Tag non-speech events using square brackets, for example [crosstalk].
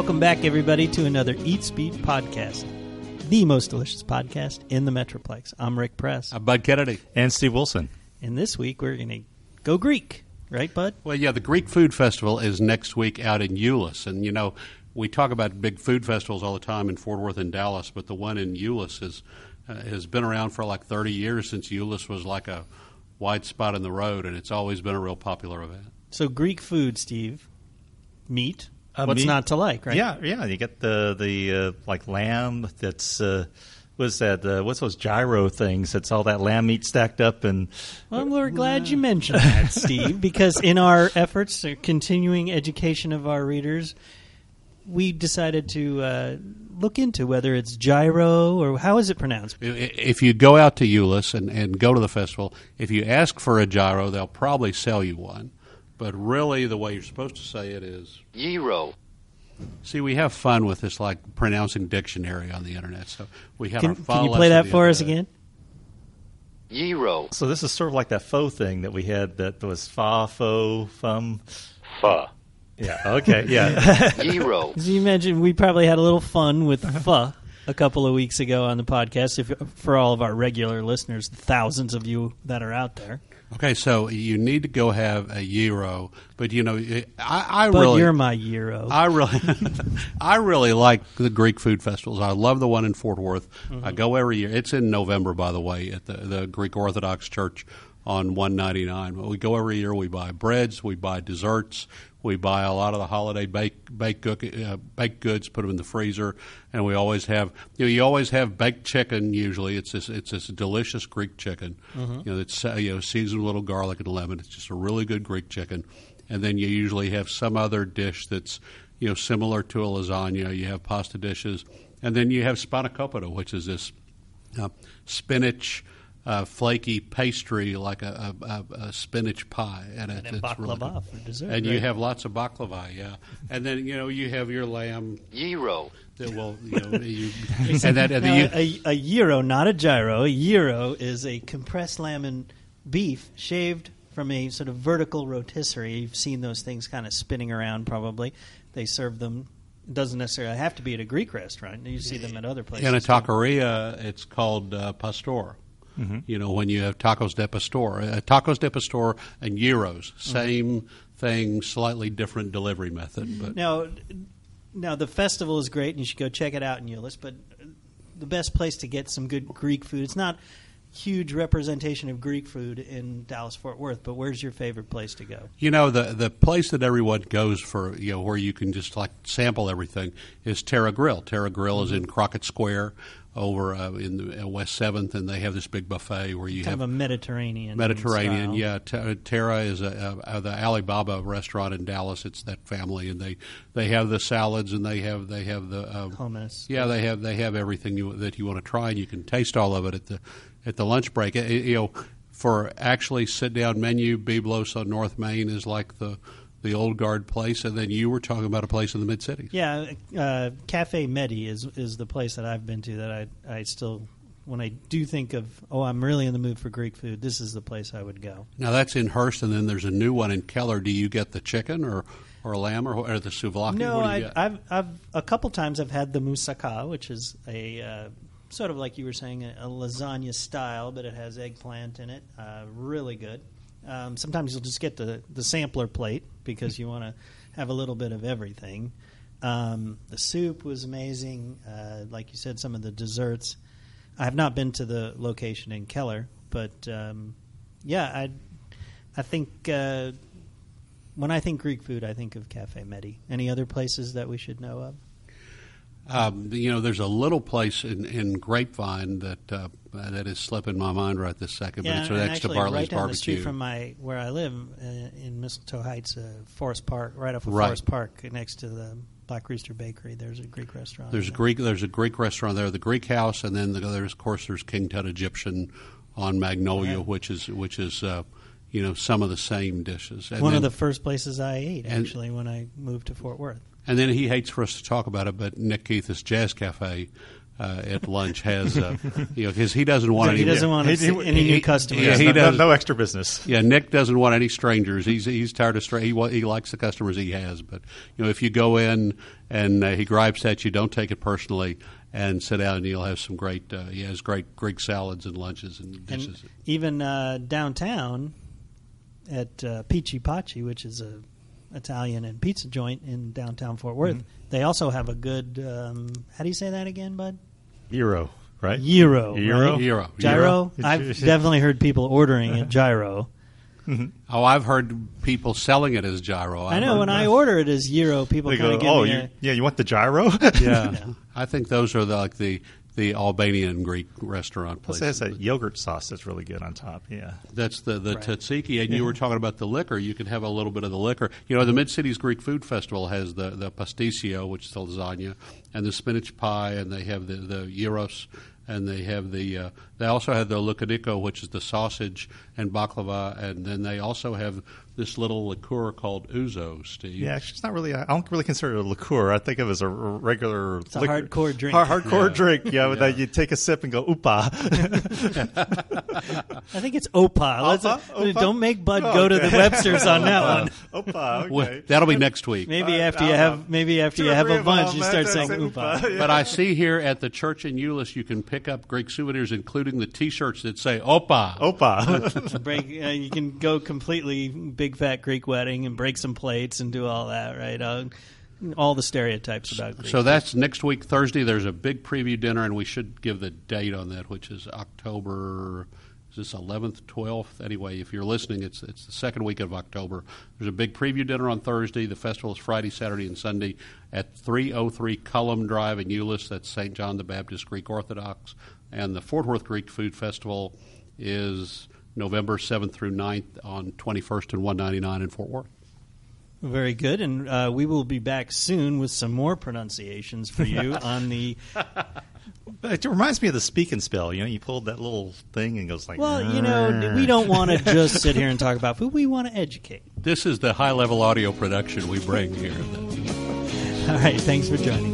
Welcome back, everybody, to another Eats Beat podcast, the most delicious podcast in the Metroplex. I'm Rick Press, I'm Bud Kennedy. And Steve Wilson. and this week we're going to go Greek, right, Bud? Well, yeah, the Greek Food Festival is next week out in Euless, and you know we talk about big food festivals all the time in Fort Worth and Dallas, but the one in Euless is uh, has been around for like 30 years since Euless was like a wide spot in the road, and it's always been a real popular event. So Greek food, Steve, meat. Uh, What's meat- not to like, right? Yeah, yeah. You get the the uh, like lamb that's uh, what's that? Uh, what's those gyro things? That's all that lamb meat stacked up and Well, we're glad you mentioned that, [laughs] Steve, because in our efforts to continuing education of our readers, we decided to uh, look into whether it's gyro or how is it pronounced? I- i- If you go out to Euless and, and go to the festival, if you ask for a gyro, they'll probably sell you one. But really, the way you're supposed to say it is Gyro. See, we have fun with this, like pronouncing dictionary on the internet. So we had our Can, fun can you play that for us day. again? Gyro. so this is sort of like that faux thing that we had that was fa faux fum. Pho. Yeah. Okay. Yeah. [laughs] Gyro. As [laughs] you mentioned, we probably had a little fun with uh-huh. pho a couple of weeks ago on the podcast. If for all of our regular listeners, the thousands of you that are out there, Okay, so you need to go have a gyro, but you know, I, I but really, you're my euro. I really, [laughs] I really like the Greek food festivals. I love the one in Fort Worth. Mm-hmm. I go every year. It's in November, by the way, at the, the Greek Orthodox Church on 199. We go every year. We buy breads, we buy desserts, we buy a lot of the holiday baked baked, cook, uh, baked goods, put them in the freezer, and we always have you know you always have baked chicken. Usually, it's this it's this delicious Greek chicken. You know, it's uh, you know seasoned with a little garlic and lemon. It's just a really good Greek chicken, and then you usually have some other dish that's you know similar to a lasagna. You have pasta dishes, and then you have spanakopita, which is this uh, spinach. Uh, flaky pastry like a, a, a, a spinach pie, and, it, then it's really baklava good. for dessert, And you have lots of baklava, yeah. And then you know you have your lamb Gyro. that will, you know, you, [laughs] and that and Now, you, a, a gyro, not a gyro. A gyro is a compressed lamb and beef shaved from a sort of vertical rotisserie. You've seen those things kind of spinning around. Probably they serve them. It doesn't necessarily have to be at a Greek restaurant. You see them at other places. in a too. taqueria, it's called uh, pastor. Mm-hmm. You know, when you have tacos de pastor, uh, tacos de pastor and gyros, mm-hmm. same thing, slightly different delivery method. But Now, now the festival is great, and you should go check it out in Euless. But the best place to get some good Greek food. It's not huge representation of Greek food in Dallas Fort Worth. But where's your favorite place to go? You know the the place that everyone goes for, you know, where you can just like sample everything is Terra Grill. Terra Grill is in mm-hmm. Crockett Square over uh, in the, uh, West Seventh, and they have this big buffet where you Kind have of a Mediterranean. Mediterranean. Yeah, T- Terra is a, a, the Alibaba restaurant in Dallas. It's that family, and they they have the salads and they have they have the um, hummus. yeah, they have they have everything you, that you want to try, and you can taste all of it at the at the lunch break. Uh, You know, for actually sit down menu, Byblos on North Main is like the the old guard place, and then you were talking about a place in the mid cities. Yeah, uh, Cafe Medi is is the place that I've been to that I I still when I do think of oh I'm really in the mood for Greek food this is the place I would go. Now that's in Hurst, and then there's a new one in Keller. Do you get the chicken or or lamb or, or the souvlaki? No, what do you I, get? I've I've a couple times I've had the moussaka, which is a uh, sort of like you were saying a, a lasagna style, but it has eggplant in it. Uh, really good. Um, sometimes you'll just get the the sampler plate because you want to have a little bit of everything. Um, the soup was amazing. Uh, like you said, some of the desserts. I have not been to the location in Keller, but um, yeah, I I think uh, when I think Greek food, I think of Cafe Medi. Any other places that we should know of? Um, you know, there's a little place in, in Grapevine that uh, that is slipping my mind right this second, but it's and next to actually, Bartley's right down the street Barbecue. from my where I live uh, in Mistletoe Heights, uh, Forest Park, right off of Right. Forest Park, next to the Black Rooster Bakery. There's a Greek restaurant. There's a Greek. There's a Greek restaurant there, the Greek House, and then the, there's of course there's King Tut Egyptian on Magnolia, Right. which is which is uh, you know some of the same dishes. And one then, of the first places I ate and- actually when I moved to Fort Worth. And then he hates for us to talk about it, but Nick Keith's Jazz Cafe uh, at lunch has, uh, [laughs] you know, because he doesn't want any he any. doesn't want He- to he- any he- new customers. yeah, he no, does- no extra business. Yeah, Nick doesn't want any strangers. He's he's tired of stra- he he likes the customers he has. But you know, if you go in and uh, he gripes at you, don't take it personally and sit down. and he'll have some great. Uh, he has great Greek salads and lunches and dishes. and even uh, downtown at uh, Peachy Pachi, which is a Italian and pizza joint in downtown Fort Worth, Mm-hmm. they also have a good. Um, how do you say that again, Bud? Euro, right? Gyro. Gyro? right? Gyro. Gyro. Gyro? I've definitely heard people ordering it [laughs] gyro. oh, I've heard people selling it as gyro. I I've know heard- when I order it as gyro, people kind go, of give oh, me you, a, yeah, you want the gyro? Yeah, [laughs] I think those are the, like the the Albanian Greek restaurant Plus, places. it has a yogurt sauce that's really good on top. Yeah. That's the the Right. tzatziki, and you were talking about the liquor. You can have a little bit of the liquor. You know, the Mid Cities Greek Food Festival has the the pasticcio, which is the lasagna, and the spinach pie, and they have the the gyros, and they have the uh, they also have the loukaniko, which is the sausage and baklava, and then they also have this little liqueur called ouzo. Steve, Yeah, actually, it's not really. I don't really consider it a liqueur. I think of it as a regular. It's a hardcore drink. Hard, hardcore Yeah. drink. Yeah, with that you take a sip and go oopa. [laughs] I think it's Opa. Let's, Opa? Opa? Don't make Bud Oh, go to the. Webster's on that one. [laughs] oopa. Well, Okay. that'll be next week. Maybe Uh, after you have know. maybe after Two you have a bunch, you uh, start saying it, Opa. [laughs] Yeah. But I see here at the church in Euless, you can pick up Greek souvenirs, including the T-shirts that say "Opa." Opa. break. Uh, you can go completely big fat Greek wedding and break some plates and do all that, right? Uh, all the stereotypes about Greek. So that's next week, Thursday. There's a big preview dinner, and we should give the date on that, which is October. Is this 11th, 12th? Anyway, if you're listening, it's it's the second week of October. There's a big preview dinner on Thursday. The festival is Friday, Saturday, and Sunday at 303 Cullum Drive in Euless. That's St. John the Baptist Greek Orthodox. And the Fort Worth Greek Food Festival is November 7th through 9th on 21st and 199 in Fort Worth. Very good, and uh, we will be back soon with some more pronunciations for you [laughs] on the. it reminds me of the speak and spell. You know, you pulled that little thing and it goes like. Well, you know, we don't want to [laughs] just sit here and talk about food. We want to educate. This is the high level audio production we bring here. All right, thanks for joining